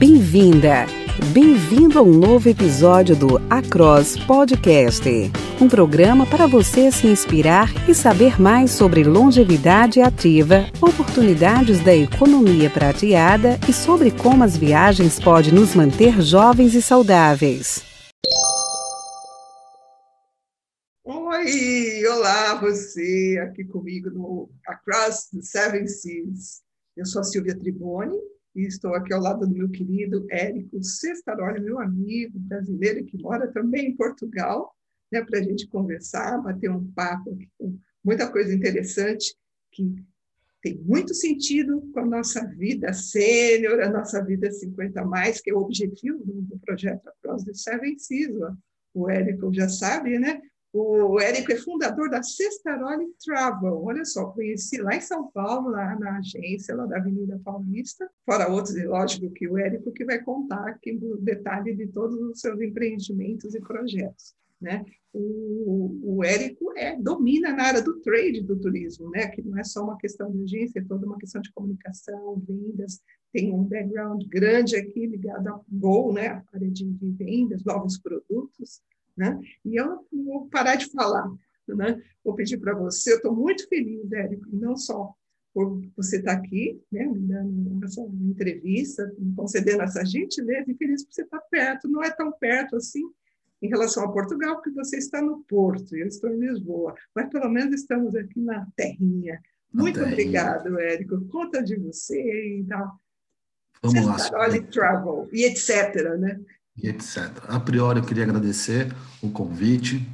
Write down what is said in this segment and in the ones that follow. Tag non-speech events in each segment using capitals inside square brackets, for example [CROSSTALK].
Bem-vinda! Bem-vindo a um novo episódio do Across Podcast, um programa para você se inspirar e saber mais sobre longevidade ativa, oportunidades da economia prateada e sobre como as viagens podem nos manter jovens e saudáveis. Oi, olá você aqui comigo no Across the Seven Seas. Eu sou a Silvia Triboni e estou aqui ao lado do meu querido Érico Sestaroli, meu amigo brasileiro que mora também em Portugal, né, para a gente conversar, bater um papo aqui com muita coisa interessante que tem muito sentido com a nossa vida sênior, a nossa vida 50 mais, que é o objetivo do, projeto Across the Seven Seas. O Érico já sabe, né? O Érico é fundador da Sextaroli Travel. Olha só, conheci lá em São Paulo, lá na agência lá da Avenida Paulista, fora outros, e lógico que o Érico que vai contar aqui o detalhe de todos os seus empreendimentos e projetos. Né? O, o Érico é, domina na área do trade do turismo, né? que não é só uma questão de agência, é toda uma questão de comunicação, vendas, tem um background grande aqui ligado ao Go, né? a área de vendas, novos produtos, né? E eu vou parar de falar. Né? Vou pedir para você, eu estou muito feliz, Érico, não só por você estar aqui, né, me dando essa entrevista, me concedendo essa gentileza, e feliz por você estar perto. Não é tão perto assim em relação a Portugal, porque você está no Porto, e eu estou em Lisboa, mas pelo menos estamos aqui na terrinha. Muito terrinha. obrigado, Érico. Conta de você e tal. Vamos lá. Travel e etc. Né? E etc. A priori, eu queria agradecer o convite.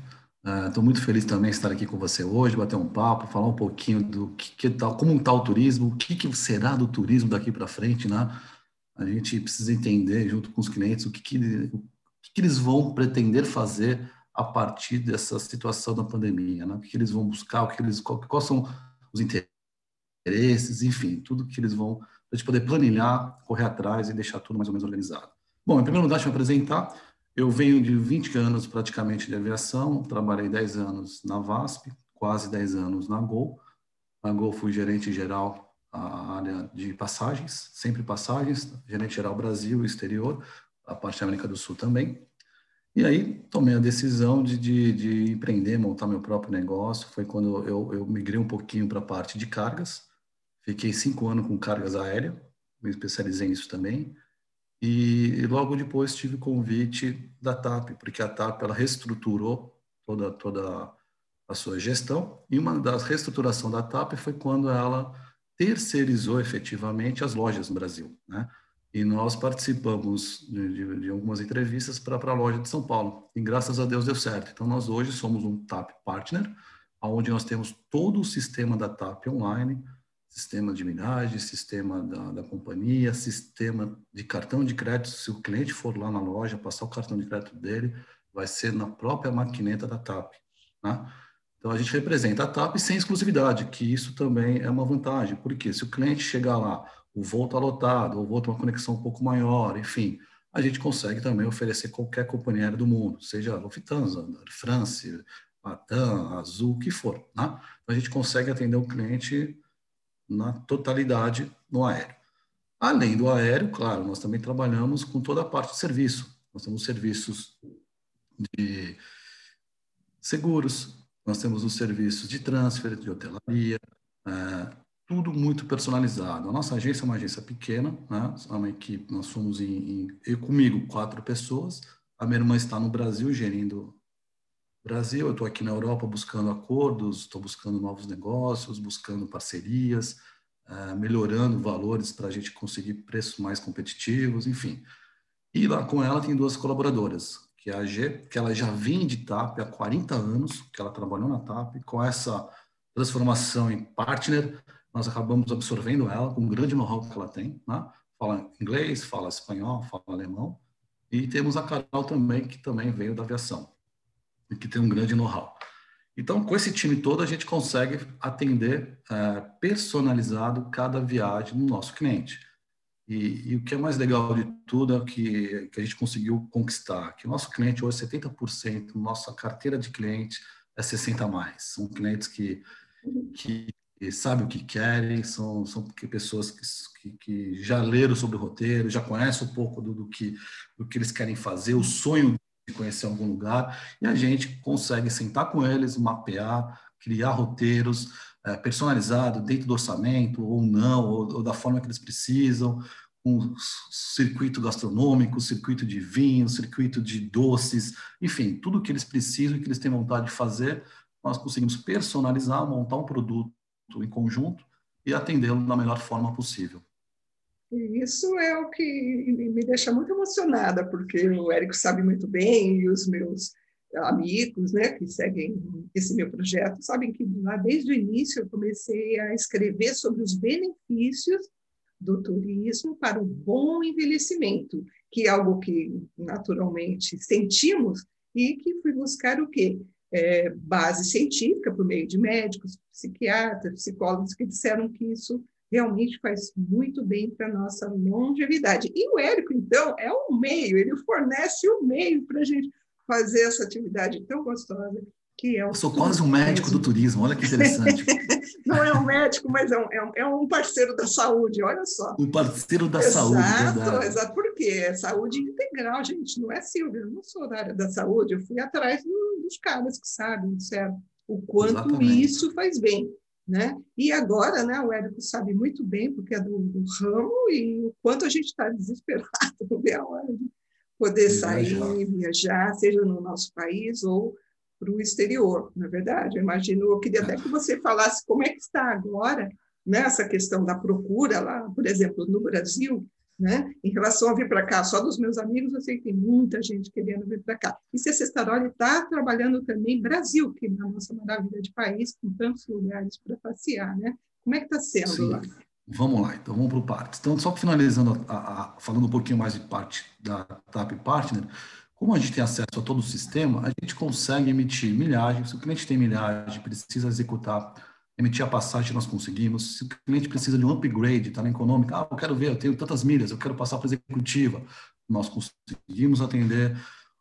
Estou uh, muito feliz também de estar aqui com você hoje, bater um papo, falar um pouquinho do que, que tá, como está o turismo, o que, que será do turismo daqui para frente, né? A gente precisa entender, junto com os clientes, o que, que, o que, eles vão pretender fazer a partir dessa situação da pandemia, né? O que, eles vão buscar, o que eles, quais são os interesses, enfim, tudo que eles vão, para a gente poder planilhar, correr atrás e deixar tudo mais ou menos organizado. Bom, em primeiro lugar, deixa eu apresentar. Eu venho de 20 anos praticamente de aviação, trabalhei 10 anos na VASP, quase 10 anos na Gol. Na Gol fui gerente geral a área de passagens, sempre passagens, gerente geral Brasil e exterior, a parte da América do Sul também. E aí tomei a decisão de, de, de empreender, montar meu próprio negócio. Foi quando eu, eu migrei um pouquinho para a parte de cargas. Fiquei cinco anos com cargas aéreas, me especializei nisso também. E, logo depois tive convite da TAP, porque a TAP ela reestruturou toda, toda a sua gestão, e uma das reestruturação da TAP foi quando ela terceirizou efetivamente as lojas no Brasil, né? E nós participamos de, de, de algumas entrevistas para a loja de São Paulo, e graças a Deus deu certo. Então, nós hoje somos um TAP Partner, onde nós temos todo o sistema da TAP online, sistema de milhagem, sistema da, da companhia, sistema de cartão de crédito. Se o cliente for lá na loja, passar o cartão de crédito dele, vai ser na própria maquineta da TAP. Né? Então, a gente representa a TAP sem exclusividade, que isso também é uma vantagem, porque se o cliente chegar lá, o voo está lotado, ou voo tem uma conexão um pouco maior, enfim, a gente consegue também oferecer qualquer companhia aérea do mundo, seja Lufthansa, France, Latam, Azul, o que for. Né? Então, a gente consegue atender o cliente na totalidade no aéreo. Além do aéreo, claro, nós também trabalhamos com toda a parte de serviço. Nós temos serviços de seguros, nós temos os serviços de transfer, de hotelaria, é, tudo muito personalizado. A nossa agência é uma agência pequena, né? é uma equipe, nós somos em, em, eu comigo quatro pessoas, a minha irmã está no Brasil gerindo Brasil, eu estou aqui na Europa buscando acordos, estou buscando novos negócios, buscando parcerias, uh, melhorando valores para a gente conseguir preços mais competitivos, enfim. E lá com ela tem duas colaboradoras, que é a G, que ela já vem de TAP há 40 anos, que ela trabalhou na TAP, com essa transformação em partner, nós acabamos absorvendo ela com o grande know-how que ela tem, né? fala inglês, fala espanhol, fala alemão, e temos a Carol também, que também veio da aviação e que tem um grande know-how. Então, com esse time todo, a gente consegue atender é, personalizado cada viagem no nosso cliente. E, e, o que é mais legal de tudo é que, que a gente conseguiu conquistar, que o nosso cliente hoje, 70%, nossa carteira de clientes é 60 mais. São clientes que, que sabem o que querem, são, são pessoas que, que, que, já leram sobre o roteiro, já conhecem um pouco do, do, que, do que eles querem fazer, o sonho conhecer algum lugar, e a gente consegue sentar com eles, mapear, criar roteiros é, personalizados dentro do orçamento, ou não, ou, ou da forma que eles precisam, um circuito gastronômico, circuito de vinho, circuito de doces, enfim, tudo que eles precisam e que eles têm vontade de fazer, nós conseguimos personalizar, montar um produto em conjunto e atendê-lo da melhor forma possível. Isso é o que me deixa muito emocionada, porque o Érico sabe muito bem e os meus amigos, né, que seguem esse meu projeto, sabem que lá desde o início eu comecei a escrever sobre os benefícios do turismo para o bom envelhecimento, que é algo que naturalmente sentimos e que fui buscar o quê? É, base científica por meio de médicos, psiquiatras, psicólogos que disseram que isso realmente faz muito bem para a nossa longevidade. E o Érico, então, é um meio, ele fornece o um meio para a gente fazer essa atividade tão gostosa que é o. Eu sou quase um médico do turismo, olha que interessante. [LAUGHS] Não é um médico, mas é um, é, um, é um, parceiro da saúde, olha só. Um parceiro da exato, saúde. Exato, por quê? É saúde integral, gente, não é Silvia, eu não sou da área da saúde, eu fui atrás dos caras que sabem, certo? O quanto Exatamente. isso faz bem. Né? E agora, né, o Érico sabe muito bem, porque é do, do ramo, e o quanto a gente está desesperado não ver a hora de poder sair, viajar. viajar, seja no nosso país ou para o exterior, na é verdade. Eu imagino, eu queria até que você falasse como é que está agora nessa né, questão da procura lá, por exemplo, no Brasil, né? Em relação a vir para cá, só dos meus amigos, eu sei que tem muita gente querendo vir para cá. E se a Cestaroli está trabalhando também Brasil, que é a nossa maravilha de país, com tantos lugares para passear, né? Como é que está sendo Sim. lá? Vamos lá, então vamos para o partes. Então, só finalizando, a, a, falando um pouquinho mais de parte da TAP Partner, como a gente tem acesso a todo o sistema, a gente consegue emitir milhagem. Se o cliente tem milhagem, precisa executar, emitir a passagem, nós conseguimos. Se o cliente precisa de um upgrade, está na econômica, ah, eu quero ver, eu tenho tantas milhas, eu quero passar para executiva, nós conseguimos atender.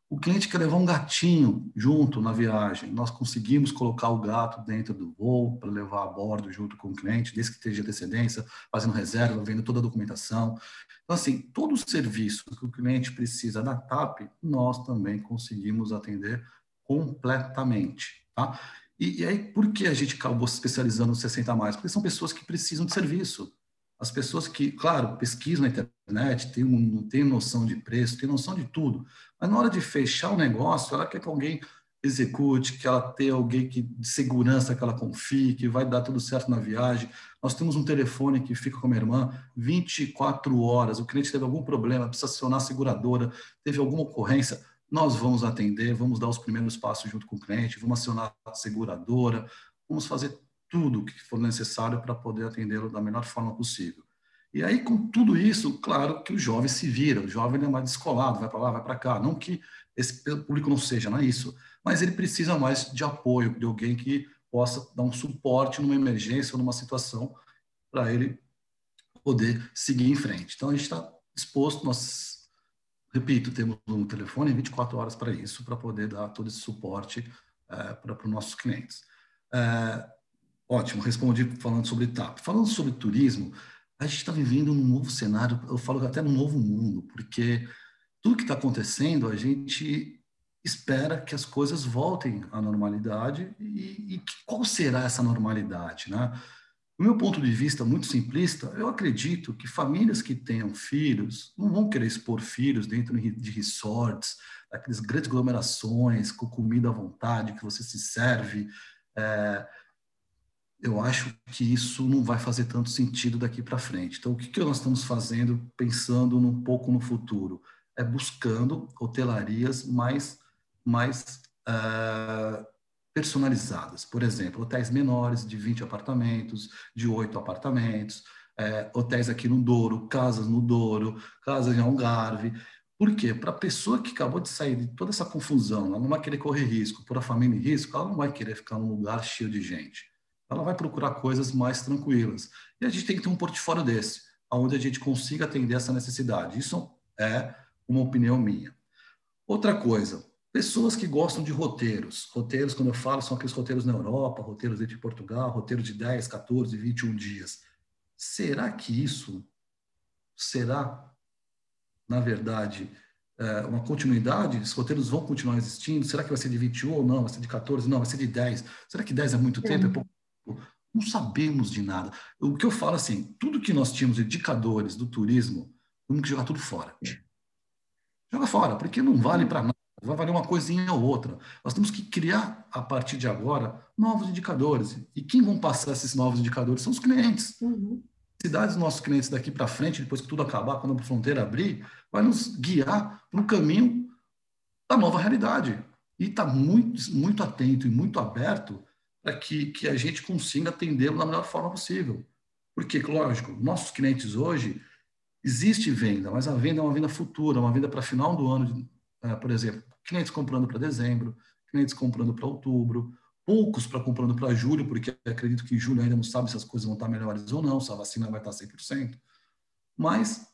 O cliente quer levar um gatinho junto na viagem, nós conseguimos colocar o gato dentro do voo para levar a bordo junto com o cliente, desde que esteja antecedência, fazendo reserva, vendo toda a documentação. Então, assim, todo o serviço que o cliente precisa da TAP, nós também conseguimos atender completamente, tá? E, e aí, por que a gente acabou se especializando no 60 mais? Porque são pessoas que precisam de serviço. As pessoas que, claro, pesquisam na internet, têm, um, têm noção de preço, têm noção de tudo, mas na hora de fechar o negócio, ela quer que alguém execute, que ela tenha alguém que, de segurança que ela confie, que vai dar tudo certo na viagem. Nós temos um telefone que fica com a minha irmã 24 horas. O cliente teve algum problema, precisa acionar a seguradora, teve alguma ocorrência, nós vamos atender, vamos dar os primeiros passos junto com o cliente, vamos acionar a seguradora, vamos fazer tudo o que for necessário para poder atendê-lo da melhor forma possível. E aí, com tudo isso, claro que o jovem se vira, o jovem é mais descolado, vai para lá, vai para cá. Não que esse público não seja, não é isso mas ele precisa mais de apoio, de alguém que possa dar um suporte numa emergência ou numa situação para ele poder seguir em frente. Então, a gente está disposto, nós, repito, temos um telefone 24 horas para isso, para poder dar todo esse suporte é, para os nossos clientes. É, ótimo, respondi falando sobre TAP. Falando sobre turismo, a gente está vivendo um novo cenário, eu falo até num novo mundo, porque tudo que está acontecendo, a gente espera que as coisas voltem à normalidade e, e qual será essa normalidade, né? Do meu ponto de vista muito simplista, eu acredito que famílias que tenham filhos não vão querer expor filhos dentro de resorts, aquelas grandes aglomerações, com comida à vontade, que você se serve. É, eu acho que isso não vai fazer tanto sentido daqui para frente. Então, o que, que nós estamos fazendo, pensando um pouco no futuro? É buscando hotelarias mais mais uh, personalizadas. Por exemplo, hotéis menores, de 20 apartamentos, de 8 apartamentos, é, hotéis aqui no Douro, casas no Douro, casas em Algarve. Por quê? Para a pessoa que acabou de sair de toda essa confusão, ela não vai querer correr risco, por a família em risco, ela não vai querer ficar num lugar cheio de gente. Ela vai procurar coisas mais tranquilas. E a gente tem que ter um portfólio desse, onde a gente consiga atender essa necessidade. Isso é uma opinião minha. Outra coisa, Pessoas que gostam de roteiros. Roteiros, quando eu falo, são aqueles roteiros na Europa, roteiros de Portugal, roteiros de 10, 14, 21 dias. Será que isso será, na verdade, é, uma continuidade? Os roteiros vão continuar existindo? Será que vai ser de 21 ou não? Vai ser de 14? Não, vai ser de 10. Será que 10 é muito tempo? É pouco? Não sabemos de nada. O que eu falo assim, tudo que nós tínhamos de indicadores do turismo, temos que jogar tudo fora. Joga fora, porque não vale para nada vai valer uma coisinha ou outra. Nós temos que criar, a partir de agora, novos indicadores. E quem vão passar esses novos indicadores são os clientes. Uhum. Cidades dos nossos clientes daqui para frente, depois que tudo acabar, quando a fronteira abrir, vai nos guiar para o caminho da nova realidade. E está muito, muito atento e muito aberto para que, que a gente consiga atendê-lo da melhor forma possível. Porque, lógico, nossos clientes hoje, existe venda, mas a venda é uma venda futura, uma venda para final do ano, por exemplo clientes comprando para dezembro, clientes comprando para outubro, poucos para comprando para julho, porque acredito que julho ainda não sabe se as coisas vão estar melhores ou não, se a vacina vai estar 100%. Mas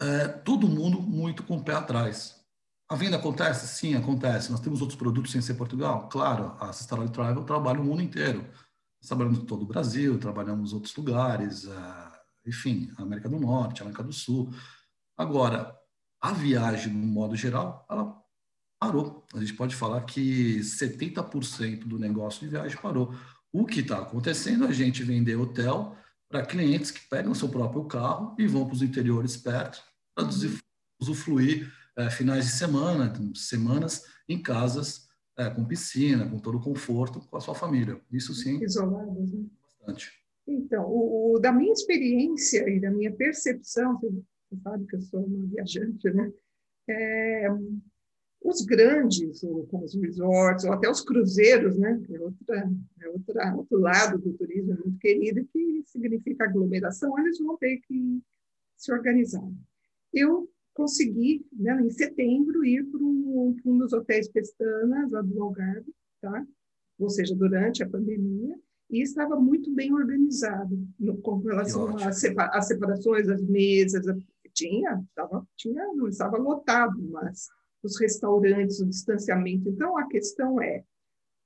é, todo mundo muito com o pé atrás. A venda acontece? Sim, acontece. Nós temos outros produtos sem ser Portugal? Claro, a Sistaroli Travel trabalha o mundo inteiro. Nós trabalhamos em todo o Brasil, trabalhamos em outros lugares, uh, enfim, América do Norte, América do Sul. Agora, a viagem, no modo geral, ela parou. A gente pode falar que 70% do negócio de viagem parou. O que está acontecendo é a gente vender hotel para clientes que pegam seu próprio carro e vão para os interiores perto para usufruir é, finais de semana, semanas em casas é, com piscina, com todo o conforto, com a sua família. Isso sim. Isoladas, né? Bastante. Então, o, o, da minha experiência e da minha percepção, você sabe que eu sou uma viajante, né? É, os grandes, como os resorts, ou até os cruzeiros, né? é, outra, é outra, outro lado do turismo muito querido, que significa aglomeração, eles vão ter que se organizar. Eu consegui, né, em setembro, ir para um, um, dos hotéis Pestanas, lá do Algarve, tá? ou seja, durante a pandemia, e estava muito bem organizado no, com relação às separa, separações, as mesas, tinha, estava, tinha, não estava lotado, mas os restaurantes, o distanciamento. Então, a questão é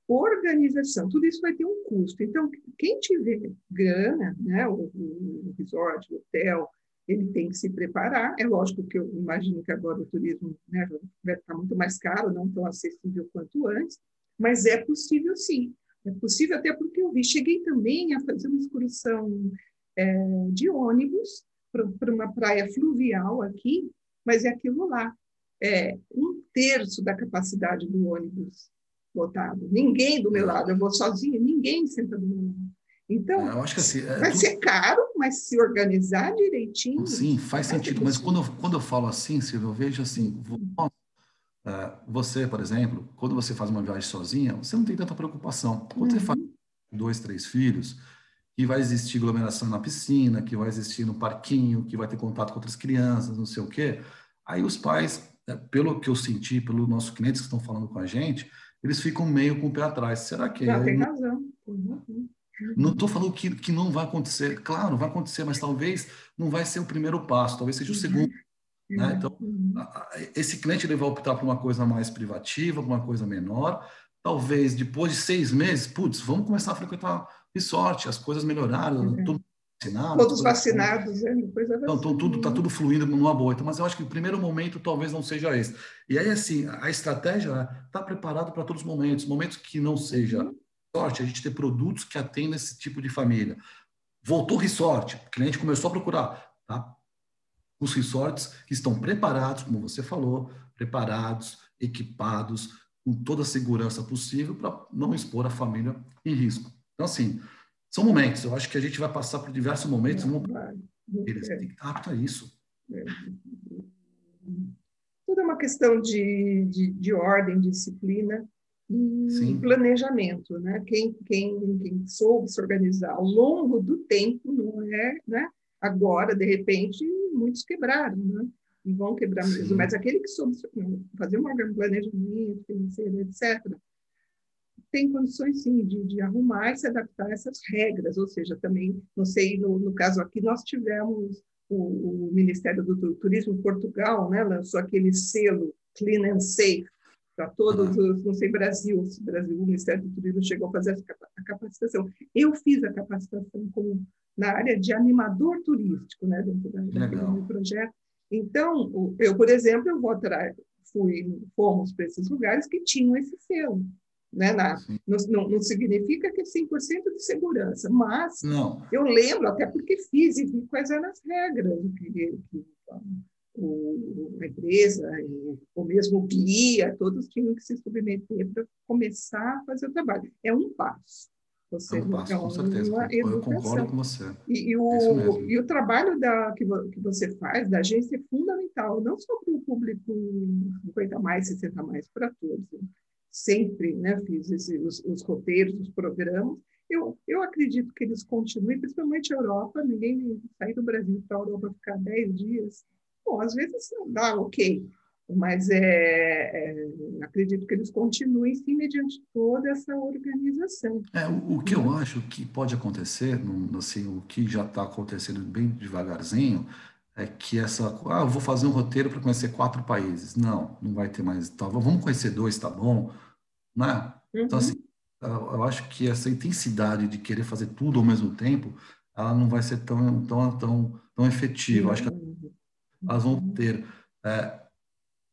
organização. Tudo isso vai ter um custo. Então, quem tiver grana, né, o, o resort, o hotel, ele tem que se preparar. É lógico que eu imagino que agora o turismo né, vai ficar muito mais caro, não tão acessível quanto antes, mas é possível sim. É possível até porque eu vi, cheguei também a fazer uma excursão é, de ônibus para uma praia fluvial aqui, mas é aquilo lá é, um terço da capacidade do ônibus lotado. Ninguém do meu lado, eu vou sozinha, ninguém senta do meu lado. Então, eu acho que assim, é, vai ser caro, mas se organizar direitinho. Sim, faz sentido. Mas quando eu, quando eu falo assim, Silvio, eu vejo assim: é, você, por exemplo, quando você faz uma viagem sozinha, você não tem tanta preocupação. Quando uhum. você faz dois, três filhos, que vai existir aglomeração na piscina, que vai existir no parquinho, que vai ter contato com outras crianças, não sei o quê, aí os pais é, pelo que eu senti, pelos nossos clientes que estão falando com a gente, eles ficam meio com o pé atrás. Será que... Já tem razão. Uhum. Não estou falando que, que não vai acontecer. Claro, vai acontecer, mas talvez não vai ser o primeiro passo, talvez seja o uhum. segundo. Uhum. Né? Então, esse cliente ele vai optar por uma coisa mais privativa, por uma coisa menor. Talvez depois de seis meses, putz, vamos começar a frequentar resort, as coisas melhoraram, uhum. tudo vacinados. Todos vacinados, é, depois Então, então tudo está tudo fluindo numa boa. Então, mas eu acho que o primeiro momento talvez não seja esse. E aí, assim, a estratégia está preparada para todos os momentos. Momentos que não seja uhum. sorte, a gente ter produtos que atendam esse tipo de família. Voltou o resort, o cliente começou a procurar, tá? Os resorts que estão preparados, como você falou, preparados, equipados, com toda a segurança possível para não expor a família em risco. Então, assim, são momentos, eu acho que a gente vai passar por diversos momentos. É, vamos... Eles têm que estar apto a isso. É. Tudo é uma questão de, de, de ordem, disciplina e Sim. planejamento. Né? Quem, quem, quem soube se organizar ao longo do tempo, não é né? agora, de repente, muitos quebraram. Né? E vão quebrar mesmo, mas aquele que soube fazer um planejamento financeiro, etc., tem condições, sim, de, de arrumar e se adaptar a essas regras. Ou seja, também, não sei, no, no caso aqui, nós tivemos o, o Ministério do Turismo Portugal, né, lançou aquele selo Clean and Safe, para todos os, não sei, Brasil, se Brasil, o Ministério do Turismo chegou a fazer a capacitação. Eu fiz a capacitação como na área de animador turístico, né, dentro da, do projeto. Então, eu, por exemplo, eu vou atrás, fui, fomos para esses lugares que tinham esse selo. Né, na, não, não, significa que é 100% de segurança, mas não. eu lembro, até porque fiz e vi quais eram as regras que, que o, a empresa, ou mesmo o guia, todos tinham que se submeter para começar a fazer o trabalho. É um passo. Você, é um passo, com certeza. Eu concordo com você. E, e o, e o trabalho da, que, que você faz, da agência, é fundamental, não só para o público 50 mais, 60 mais, para todos. Sempre né, fiz esse, os, os roteiros, os programas, eu, eu acredito que eles continuem, principalmente a Europa, ninguém sair do Brasil para a Europa ficar 10 dias, Bom, às vezes dá ok, mas é, é, acredito que eles continuem sim mediante toda essa organização. É, o, o que eu acho que pode acontecer, assim, o que já está acontecendo bem devagarzinho, é que essa, ah, eu vou fazer um roteiro para conhecer quatro países. Não, não vai ter mais, tá, vamos conhecer dois, tá bom? Né? Então, uhum. Então, assim, eu acho que essa intensidade de querer fazer tudo ao mesmo tempo, ela não vai ser tão, tão, tão, tão efetiva. Uhum. Acho que uhum elas vão ter é,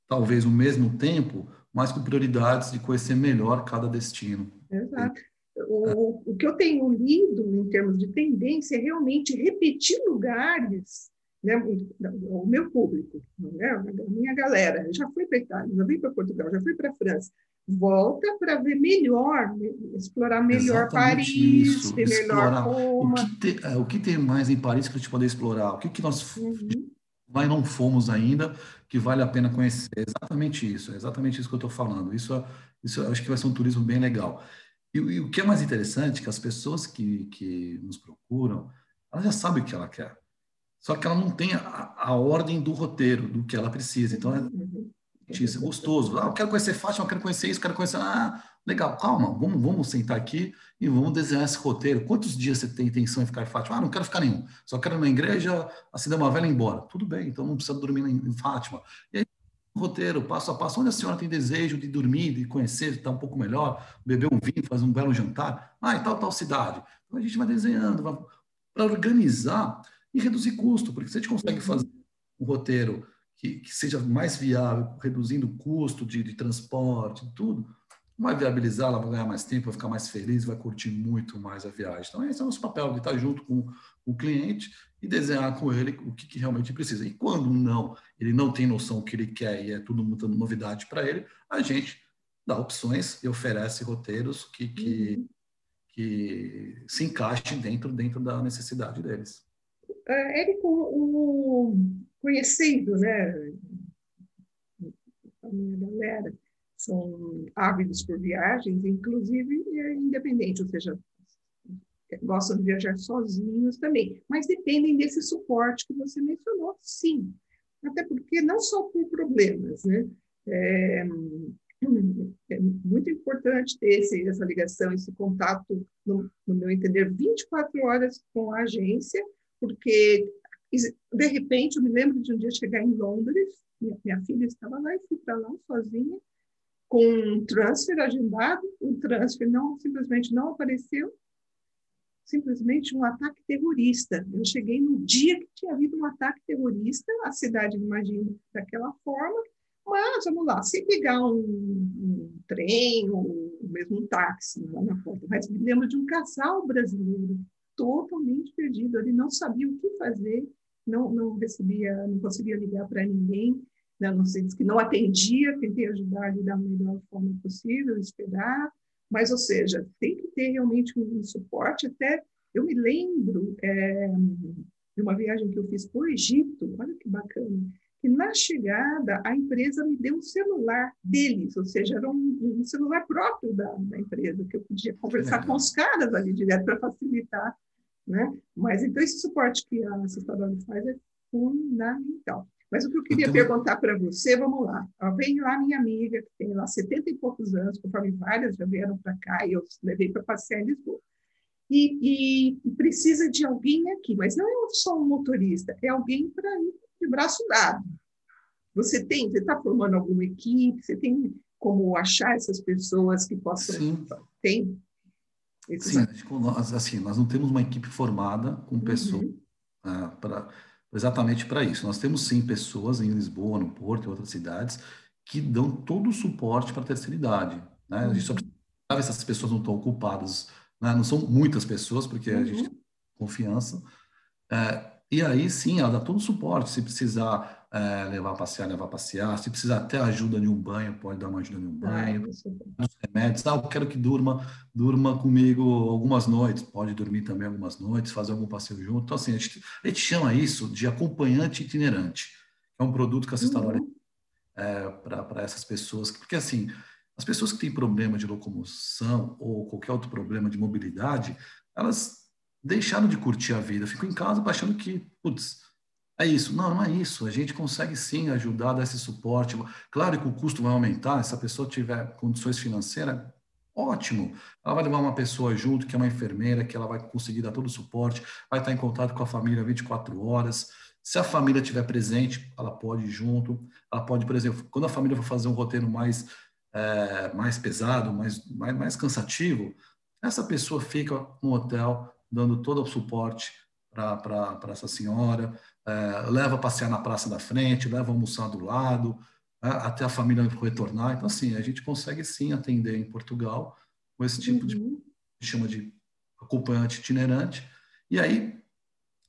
talvez o mesmo tempo, mas com prioridades de conhecer melhor cada destino. Exato. O, o que eu tenho lido em termos de tendência é realmente repetir lugares, né, o meu público, né, a minha galera, já fui para Itália, já fui para Portugal, já fui para a França, volta para ver melhor, explorar melhor Exatamente Paris, isso, ver melhor Roma. O que, tem, é, o que tem mais em Paris que a gente poder explorar? O que, que nós uhum mas não fomos ainda, que vale a pena conhecer. Exatamente isso, é exatamente isso que eu estou falando. Isso, isso acho que vai ser um turismo bem legal. E, e, o que é mais interessante é que as pessoas que, que nos procuram, elas já sabem o que ela quer. Só que ela não tem a, a ordem do roteiro, do que ela precisa. Então, é, uhum. Isso é gostoso. Ah, eu quero conhecer Fátima, eu quero conhecer isso, eu quero conhecer... Ah, legal, calma, vamos, vamos sentar aqui e vamos desenhar esse roteiro. Quantos dias você tem intenção de ficar em Fátima? Ah, não quero ficar nenhum. Só quero ir na igreja, acender uma vela e ir embora. Tudo bem, então não precisa dormir em Fátima. E aí, roteiro, passo a passo, onde a senhora tem desejo de dormir, de conhecer, de estar um pouco melhor, beber um vinho, fazer um belo jantar. Ah, e tal, tal cidade. Então a gente vai desenhando, vai para organizar e reduzir custo, porque se a gente consegue uhum. fazer um roteiro que, que seja mais viável, reduzindo o custo de, de transporte, tudo, vai viabilizar, ela vai ganhar mais tempo, vai ficar mais feliz, vai curtir muito mais a viagem. Então, esse é o nosso papel, de estar junto com o cliente e desenhar com ele o que, que realmente precisa. E quando não, ele não tem noção do que ele quer e é tudo muita novidade para ele, a gente dá opções e oferece roteiros que, que, uhum. que se encaixem dentro, dentro da necessidade deles. Érico, o, conhecendo né, a minha galera, são ávidos por viagens, inclusive é independente, ou seja, gostam de viajar sozinhos também, mas dependem desse suporte que você mencionou, sim. Até porque não só por problemas, né? É, é muito importante ter esse, essa ligação, esse contato, no, no meu entender, 24 horas com a agência, porque de repente eu me lembro de um dia chegar em Londres, minha, minha filha estava lá e fui para lá sozinha, com um transfer agendado, o transfer não simplesmente não apareceu, simplesmente um ataque terrorista. Eu cheguei no dia que tinha havido um ataque terrorista, a cidade imagina daquela forma, mas vamos lá, se pegar um, um trem ou mesmo um táxi lá na porta, mas me lembro de um casal brasileiro totalmente perdido, ele não sabia o que fazer, não, não recebia, não conseguia ligar para ninguém, né? não sei, que não atendia, tentei ajudar ele da melhor forma possível, esperar, mas, ou seja, tem que ter realmente um, suporte. Até eu me lembro é, de uma viagem que eu fiz para o Egito, olha que bacana, que na chegada a empresa me deu um celular deles, ou seja, era um, um celular próprio da, da, empresa, que eu podia conversar com os caras ali direto para facilitar. Né? Mas então esse suporte que a assistadora faz é fundamental. Mas o que eu queria então... perguntar para você, vamos lá. Vem lá minha amiga, que tem lá 70 e poucos anos, conforme várias já vieram para cá, e eu levei para passear em Lisboa. E, e, precisa de alguém aqui, mas não é só um motorista, é alguém para ir de braço dado. Você tem, você está formando alguma equipe, você tem como achar essas pessoas que possam... Sim. Tem? Sim, nós, assim, nós não temos uma equipe formada com pessoas uhum. uh, para exatamente para isso. Nós temos sim pessoas em Lisboa, no Porto e outras cidades que dão todo o suporte para a terceira idade. Né? A gente só uhum. precisa se essas pessoas não estão ocupadas. Né? Não são muitas pessoas, porque uhum. a gente uhum. tem confiança. É, e aí sim, ela dá todo o suporte. Se precisar é, levar a passear, levar a passear. Se precisar até ajuda em um banho, pode dar uma ajuda em um banho. Ah, Os remédios. Ah, eu quero que durma, durma comigo algumas noites. Pode dormir também algumas noites, fazer algum passeio junto. Então, assim, a gente, a gente chama isso de acompanhante itinerante. É um produto que a Cestalória uhum. é, para essas pessoas. Porque, assim, as pessoas que têm problema de locomoção ou qualquer outro problema de mobilidade, elas deixaram de curtir a vida, ficam em casa achando que, putz, é isso. Não, não é isso. A gente consegue sim ajudar, dar esse suporte. Claro que o custo vai aumentar, se a pessoa tiver condições financeiras, ótimo. Ela vai levar uma pessoa junto, que é uma enfermeira, que ela vai conseguir dar todo o suporte, vai estar em contato com a família 24 horas. Se a família estiver presente, ela pode ir junto. Ela pode, por exemplo, quando a família for fazer um roteiro mais, é, mais pesado, mais, mais, mais cansativo, essa pessoa fica no hotel dando todo o suporte para essa senhora, é, leva a passear na praça da frente, leva a almoçar do lado, é, até a família retornar. Então, assim, a gente consegue sim atender em Portugal com esse tipo uhum. de, chama de acompanhante itinerante. E aí,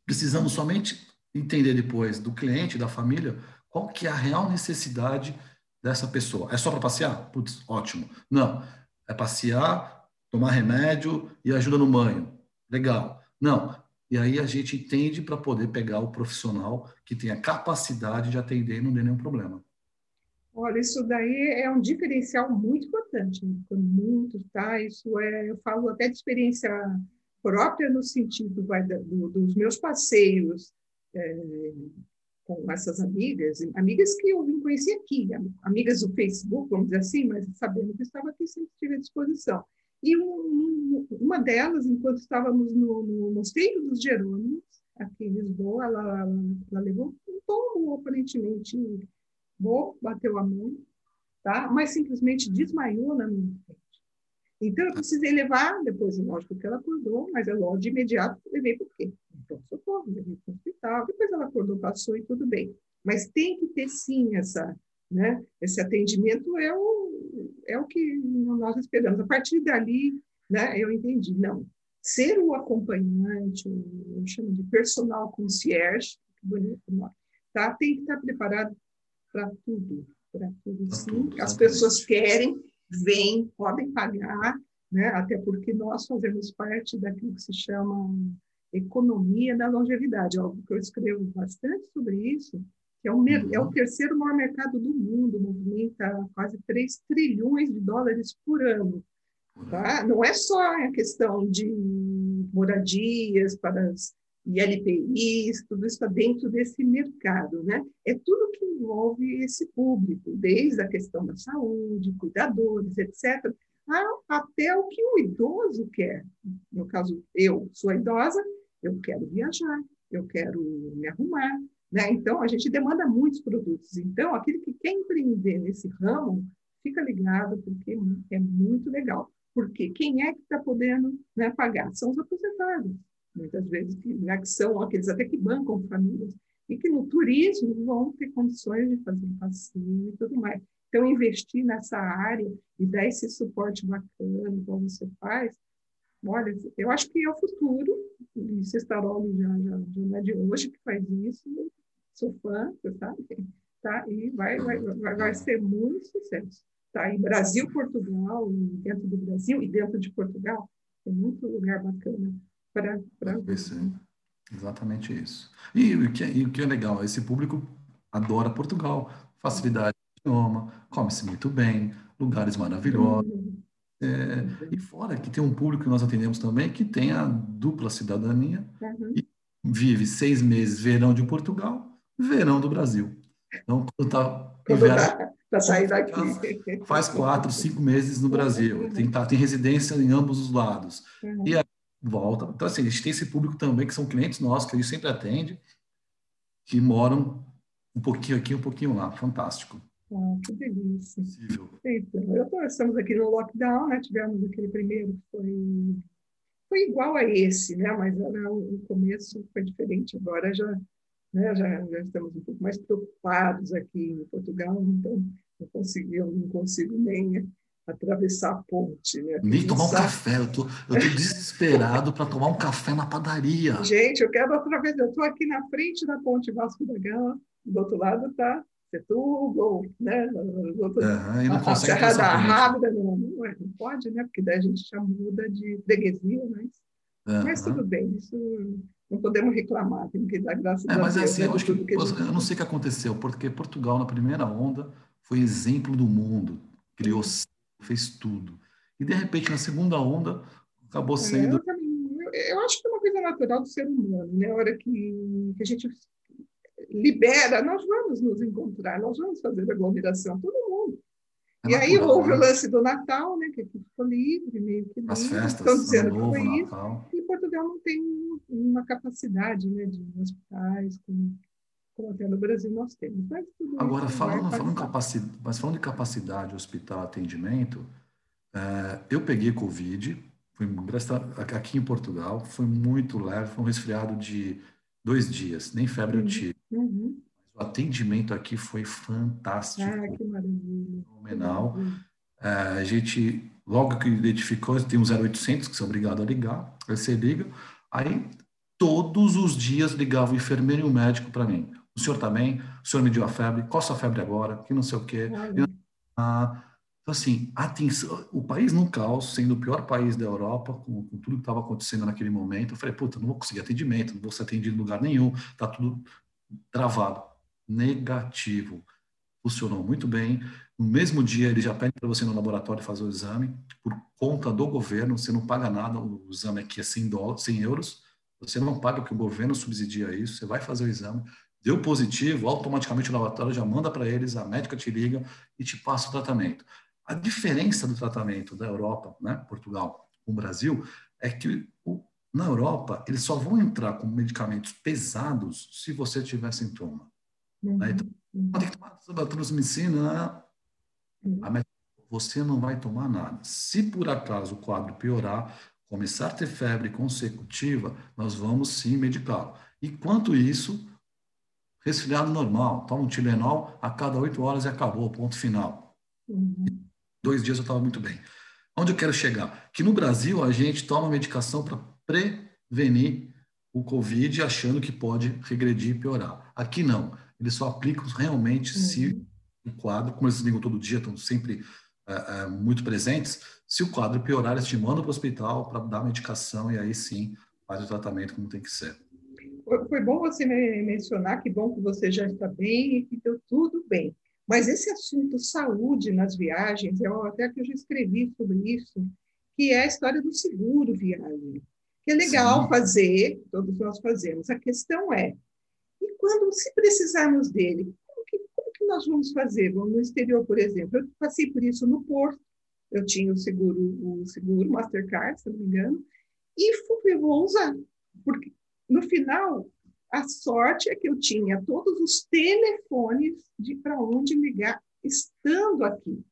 precisamos somente entender depois do cliente, da família, qual que é a real necessidade dessa pessoa. É só para passear? Putz, ótimo. Não, é passear, tomar remédio e ajuda no banho. Legal. Não, e aí a gente entende para poder pegar o profissional que tem a capacidade de atender e não ter nenhum problema. Olha, isso daí é um diferencial muito importante, né? muito, tá? Isso é, eu falo até de experiência própria no sentido vai, do, dos meus passeios é, com essas amigas, amigas que eu vim conhecer aqui, amigas do Facebook, vamos dizer assim, mas sabendo que estava aqui sempre estive à disposição. E um, uma delas, enquanto estávamos no, no Mosteiro dos Jerônimos, aqui em Lisboa, ela, ela levou um tombo aparentemente bom, bateu a mão, tá? mas simplesmente desmaiou na minha frente. Então, eu precisei levar, depois, lógico que ela acordou, mas é logo de imediato levei por quê? Então, socorro, levei para o hospital. Depois ela acordou, passou e tudo bem. Mas tem que ter, sim, essa, né? esse atendimento é o é o que nós esperamos. A partir dali, né, eu entendi, não, ser o acompanhante, eu chamo de personal concierge, que bonito nome, tá? tem que estar preparado para tudo, para tudo sim. As pessoas querem, vêm, podem pagar, né? até porque nós fazemos parte daquilo que se chama economia da longevidade, algo que eu escrevo bastante sobre isso, que é o, uhum. é o terceiro maior mercado do mundo, movimenta quase 3 trilhões de dólares por ano. Tá? Não é só a questão de moradias para as ILPIs, tudo isso está dentro desse mercado. Né? É tudo que envolve esse público, desde a questão da saúde, cuidadores, etc., até o que o idoso quer. No caso, eu sou idosa, eu quero viajar, eu quero me arrumar, né? Então, a gente demanda muitos produtos. Então, aquele que quer empreender nesse ramo, fica ligado, porque é muito legal. Porque quem é que está podendo né, pagar? São os aposentados, muitas vezes, que, né, que são aqueles até que bancam famílias, e que no turismo vão ter condições de fazer passeio e tudo mais. Então, investir nessa área e dar esse suporte bacana, como você faz, olha, eu acho que é o futuro, e Cestaroli já, já, já não é de hoje que faz isso, sou fã, você sabe? Tá? E vai, vai, vai, vai ser muito sucesso. Tá? E Brasil, Portugal, e dentro do Brasil e dentro de Portugal, é muito lugar bacana para ver. Exatamente isso. E o, que é, e o que é legal, esse público adora Portugal, facilidade de idioma, come-se muito bem, lugares maravilhosos. É, e fora que tem um público que nós atendemos também que tem a dupla cidadania uhum. e vive seis meses verão de Portugal verão do Brasil. Então, quando está para sair daqui. Faz quatro, cinco meses no Brasil. Tem, tá, tem residência em ambos os lados. Uhum. E aí volta. Então, assim, a gente tem esse público também, que são clientes nossos, que a gente sempre atende, que moram um pouquinho aqui, um pouquinho lá. Fantástico. Ah, que delícia. Então, tô, estamos aqui no lockdown, né? Tivemos aquele primeiro que foi, foi igual a esse, né? Mas era, o começo foi diferente. Agora já, né? já, já estamos um pouco mais preocupados aqui em Portugal, então não consegui, eu não consigo nem atravessar a ponte. Né? Nem tomar um café, eu tô, eu tô desesperado para tomar um café na padaria. Gente, eu quero atravessar, eu estou aqui na frente da ponte Vasco da Gama, do outro lado está Setúbal, né? Outro, uhum, não consegue a Serra da Rábida, não, não, não, pode, né? Porque daí a gente já muda de freguesia, mas, uhum. mas tudo bem, isso não podemos reclamar, tem que dar graças é, a mas Deus. Assim, né? eu que, que eu não sei o que aconteceu, porque Portugal, na primeira onda, foi exemplo do mundo, criou, fez tudo. E, de repente, na segunda onda, acabou é, sendo... É, eu, eu, acho que é uma coisa natural do ser humano, né? A hora que, que a gente libera, nós vamos nos encontrar, nós vamos fazer aglomeração, todo mundo. É e aí houve né? o lance do Natal, né, que aqui ficou livre, meio que livre. As festas, Estão dizendo novo, que foi Natal. isso. E Portugal não tem uma capacidade né, de hospitais como, como até no Brasil nós temos. Mas Agora, falando, falando, capacidade, mas falando de capacidade hospital atendimento, é, eu peguei Covid, fui aqui em Portugal, foi muito leve, foi um resfriado de dois dias, nem febre uhum. eu tive. Uhum. O atendimento aqui foi fantástico. Ah, que maravilha. Fenomenal. É, a gente, logo que identificou, tem um 0800 que são obrigados a ligar, aí você liga, aí todos os dias ligava o enfermeiro e o médico para mim. O senhor também? Tá o senhor mediu a febre? Qual a sua febre agora? Que não sei o quê. Ah, então, assim, atenção, o país no caos, sendo o pior país da Europa, com, com tudo que estava acontecendo naquele momento, eu falei, puta, não vou conseguir atendimento, não vou ser atendido em lugar nenhum, tá tudo travado. Negativo. Funcionou muito bem. No mesmo dia, ele já pede para você no laboratório fazer o exame, por conta do governo, você não paga nada, o exame aqui é 100, dólares, 100 euros, você não paga porque o governo subsidia isso, você vai fazer o exame, deu positivo, automaticamente o laboratório já manda para eles, a médica te liga e te passa o tratamento. A diferença do tratamento da Europa, né, Portugal, com o Brasil, é que o, na Europa eles só vão entrar com medicamentos pesados se você tiver sintoma. Uhum. Né? Então, uhum. tem que tomar transmicina, uhum. você não vai tomar nada. Se por acaso o quadro piorar, começar a ter febre consecutiva, nós vamos sim medicá-lo. Enquanto isso, resfriado normal, toma um Tilenol a cada oito horas e acabou, ponto final. Uhum dois dias eu estava muito bem. Onde eu quero chegar? Que no Brasil a gente toma medicação para prevenir o Covid, achando que pode regredir e piorar. Aqui não. Eles só aplicam realmente uhum. se o quadro, como eles ligam todo dia, estão sempre uh, uh, muito presentes, se o quadro piorar, eles te mandam para o hospital para dar medicação e aí sim faz o tratamento como tem que ser. Foi bom você mencionar, que bom que você já está bem e que deu tudo bem. Mas esse assunto saúde nas viagens, eu até que eu já escrevi sobre isso, que é a história do seguro viagem, que é legal Sim. fazer, todos nós fazemos. A questão é, e quando se precisarmos dele, como que, como que nós vamos fazer? Vamos no exterior, por exemplo. Eu passei por isso no Porto, eu tinha o seguro, o seguro Mastercard, se não me engano, e fui, vou usar, porque no final a sorte é que eu tinha todos os telefones de para onde ligar estando aqui.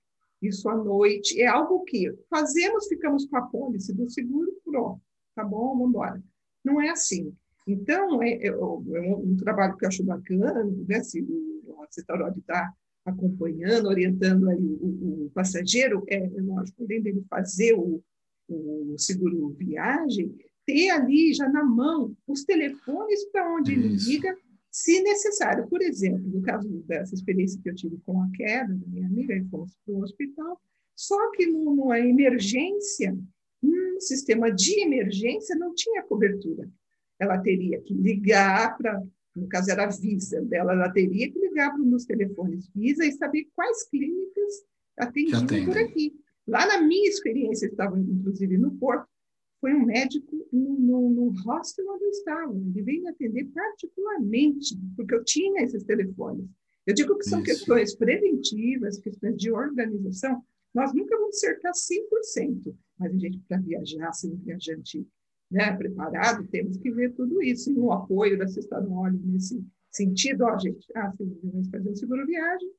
Isso à noite é algo que fazemos, ficamos com a pólice do seguro, pronto, tá bom, vamos embora. Não é assim. Então, é, é, é um trabalho que eu acho bacana, né, se o assessorado está acompanhando, orientando aí o, o, passageiro, é, é lógico, além dele fazer o, o seguro viagem, ter ali já na mão os telefones para onde ele liga, se necessário. Por exemplo, no caso dessa experiência que eu tive com a queda da minha amiga, fomos para o hospital, só que numa emergência, um sistema de emergência não tinha cobertura. Ela teria que ligar para, no caso era a Visa dela, ela teria que ligar para os telefones Visa e saber quais clínicas atendiam por aqui. Lá na minha experiência, estava inclusive no Porto, foi um médico no, no, no hostel onde eu estava. Ele veio me atender particularmente, porque eu tinha esses telefones. Eu digo que são Isso. questões preventivas, questões de organização. Nós nunca vamos acertar 100%, mas a gente, para viajar, ser um viajante né, preparado, temos que ver tudo isso. E o apoio da Cesta Nole nesse sentido, ó, gente, ah, você vai fazer um seguro viagem,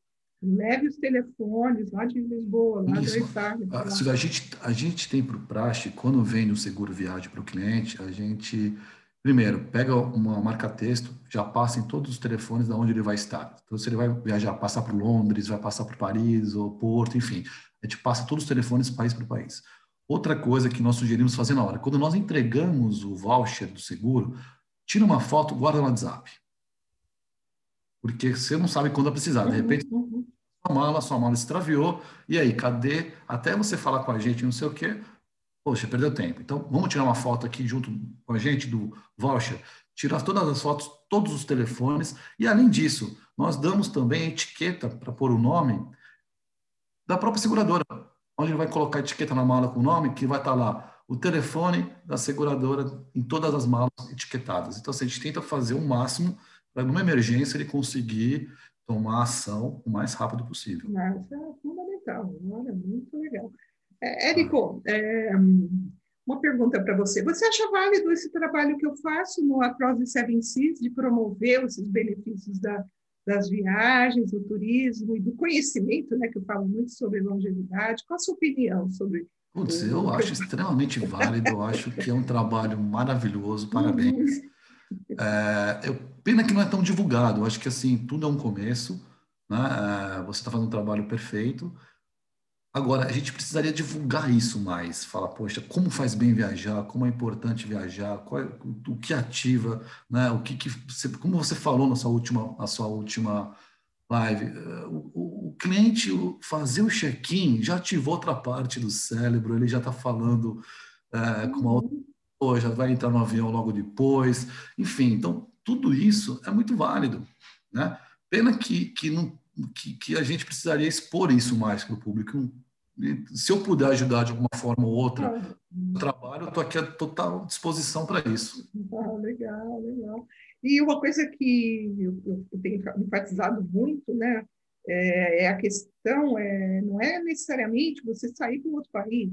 leve os telefones lá de Lisboa, lá Isso. da Itália. A, ah, a, gente, a gente tem para o praxe, quando vem no seguro viagem para o cliente, a gente, primeiro, pega uma marca-texto, já passa em todos os telefones de onde ele vai estar. Então, se ele vai viajar, passar para Londres, vai passar para Paris ou Porto, enfim, a gente passa todos os telefones país por país. Outra coisa que nós sugerimos fazer na hora, quando nós entregamos o voucher do seguro, tira uma foto, guarda no WhatsApp. Porque você não sabe quando vai precisar. De uhum, repente, uhum sua mala, sua mala extraviou, e aí, cadê? Até você falar com a gente, não sei o quê, poxa, perdeu tempo. Então, vamos tirar uma foto aqui junto com a gente do voucher, tirar todas as fotos, todos os telefones, e além disso, nós damos também a etiqueta para pôr o nome da própria seguradora, onde ele vai colocar a etiqueta na mala com o nome, que vai estar lá o telefone da seguradora em todas as malas etiquetadas. Então, assim, a gente tenta fazer o máximo para, numa emergência, ele conseguir tomar ação o mais rápido possível. Isso é fundamental, olha, muito legal. É, Érico, é, uma pergunta para você. Você acha válido esse trabalho que eu faço no Across the Seven Seas, de promover esses benefícios da, das viagens, do turismo e do conhecimento, né, que eu falo muito sobre longevidade? Qual a sua opinião sobre Putz, eu acho extremamente válido, eu acho que é um trabalho maravilhoso, parabéns. Uhum. É, eu, pena que não é tão divulgado. Eu acho que assim tudo é um começo. Né? É, você está fazendo um trabalho perfeito. Agora, a gente precisaria divulgar isso mais. Falar, poxa, como faz bem viajar, como é importante viajar, qual, é, o que ativa, né? o que, que você, como você falou na sua última, na sua última live, é, o, o, o cliente fazer o check-in já ativou outra parte do cérebro, ele já está falando é, com uma outra já vai entrar no avião logo depois, enfim, então tudo isso é muito válido, né? Pena que, que, não, que, que a gente precisaria expor isso mais para o público. Se eu puder ajudar de alguma forma ou outra no trabalho, eu estou aqui à total disposição para isso. Ah, legal, legal. E uma coisa que eu, eu tenho enfatizado muito, né, é, é a questão, é, não é necessariamente você sair para outro país,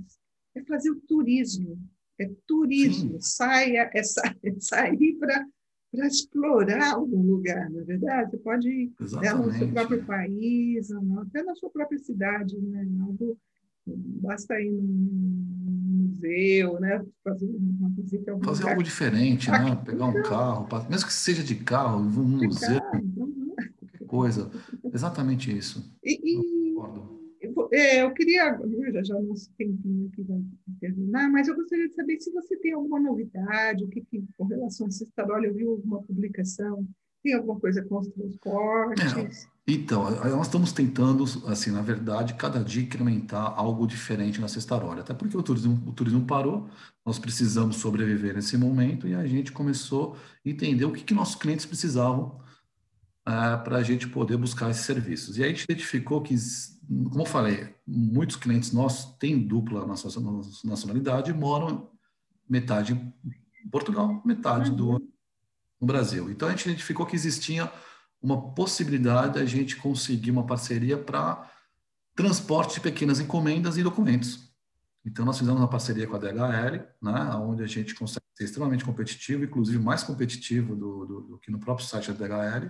é fazer o turismo, é turismo, saia, é, [LAUGHS] é sair para para explorar algum lugar, na é verdade? Você pode ir no seu próprio país, até na sua própria cidade, né? Algo, basta ir num museu, né? Fazer uma visita Fazer lugar. algo diferente, né? Pegar um carro, mesmo que seja de carro, um museu, carro, uhum. qualquer coisa. Exatamente isso. E, e é, eu queria, já já nosso tempinho aqui vai terminar, mas eu gostaria de saber se você tem alguma novidade, o que, que com relação a Cestarolha, eu vi alguma publicação, tem alguma coisa com os transportes? É, então, nós estamos tentando, assim, na verdade, cada dia incrementar algo diferente na Cestarolha, até porque o turismo, o turismo parou, nós precisamos sobreviver nesse momento e a gente começou a entender o que, que nossos clientes precisavam é, para a gente poder buscar esses serviços. E aí a gente identificou que como eu falei, muitos clientes nossos têm dupla nacionalidade e moram metade em Portugal, metade do uhum. No Brasil. Então a gente identificou que existia uma possibilidade da gente conseguir uma parceria para transporte de pequenas encomendas e documentos. Então nós fizemos uma parceria com a DHL, né, onde a gente consegue ser extremamente competitivo, inclusive mais competitivo do, do, do que no próprio site da DHL,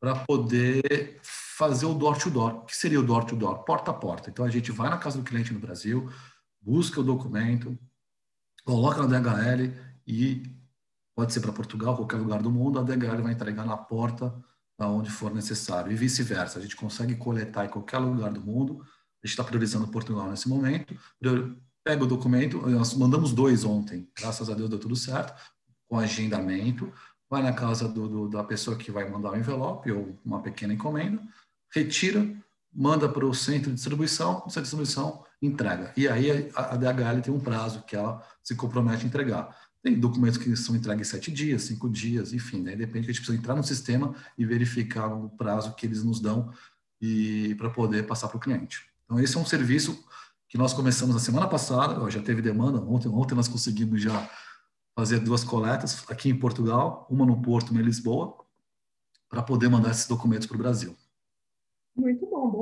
para poder fazer o door to door. O que seria o door to door? Porta a porta. Então a gente vai na casa do cliente no Brasil, busca o documento, coloca na DHL e pode ser para Portugal, qualquer lugar do mundo, a DHL vai entregar na porta onde for necessário e vice-versa. A gente consegue coletar em qualquer lugar do mundo. A gente está priorizando Portugal nesse momento. Pega o documento, nós mandamos dois ontem, graças a Deus deu tudo certo, com agendamento vai na casa do, do, da pessoa que vai mandar o envelope ou uma pequena encomenda, retira, manda para o centro de distribuição, centro de distribuição entrega. E aí a, a DHL tem um prazo que ela se compromete a entregar. Tem documentos que são entregues em sete dias, cinco dias, enfim, né? depende, a gente precisa entrar no sistema e verificar o prazo que eles nos dão e para poder passar para o cliente. Então, esse é um serviço que nós começamos na semana passada, já teve demanda, ontem, ontem nós conseguimos já fazer duas coletas aqui em Portugal, uma no Porto, uma em Lisboa, para poder mandar esses documentos para o Brasil.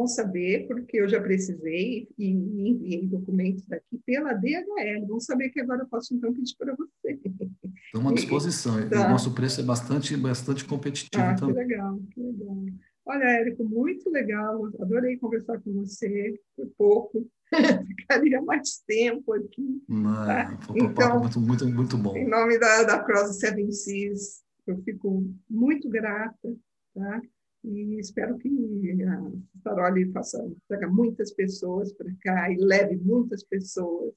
Bom, saber, porque eu já precisei e enviei documentos daqui pela DHL. Vamos saber que agora eu faço então pedir para você. Estamos à disposição. Tá. O nosso preço é bastante, bastante competitivo ah, também. Que legal, que legal. Olha, Érico, muito legal, adorei conversar com você, foi pouco, [LAUGHS] ficaria mais tempo aqui. Não, tá? Foi um então, muito, muito, muito bom. Em nome da, da Cross Seven Seas, eu fico muito grata, tá? E espero que a Staroli faça, traga muitas pessoas para cá e leve muitas pessoas,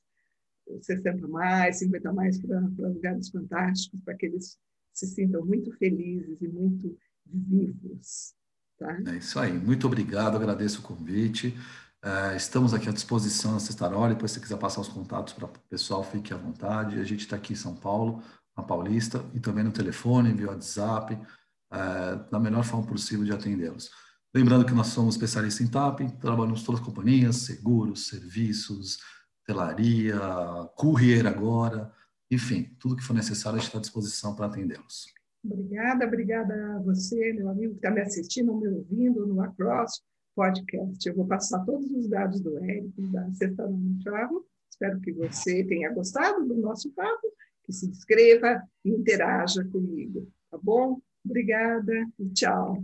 60 mais, 50 mais, para lugares fantásticos, para que eles se sintam muito felizes e muito vivos. Tá? É isso aí. Muito obrigado, agradeço o convite. Uh, estamos aqui à disposição na Sextaroli, depois se quiser passar os contatos para o pessoal, fique à vontade. A gente está aqui em São Paulo, na Paulista, e também no telefone, via WhatsApp, uh, da melhor forma possível de atendê-los. Lembrando que nós somos especialistas em TAP, trabalhamos todas as companhias, seguros, serviços, telaria, courier agora, enfim, tudo que for necessário, está à disposição para atendê-los. Obrigada, obrigada a você, meu amigo que está me assistindo, me ouvindo no Across Podcast. Eu vou passar todos os dados do Érico, da Sexta Travel. Espero que você tenha gostado do nosso papo, que se inscreva e interaja comigo, tá bom? Obrigada e tchau.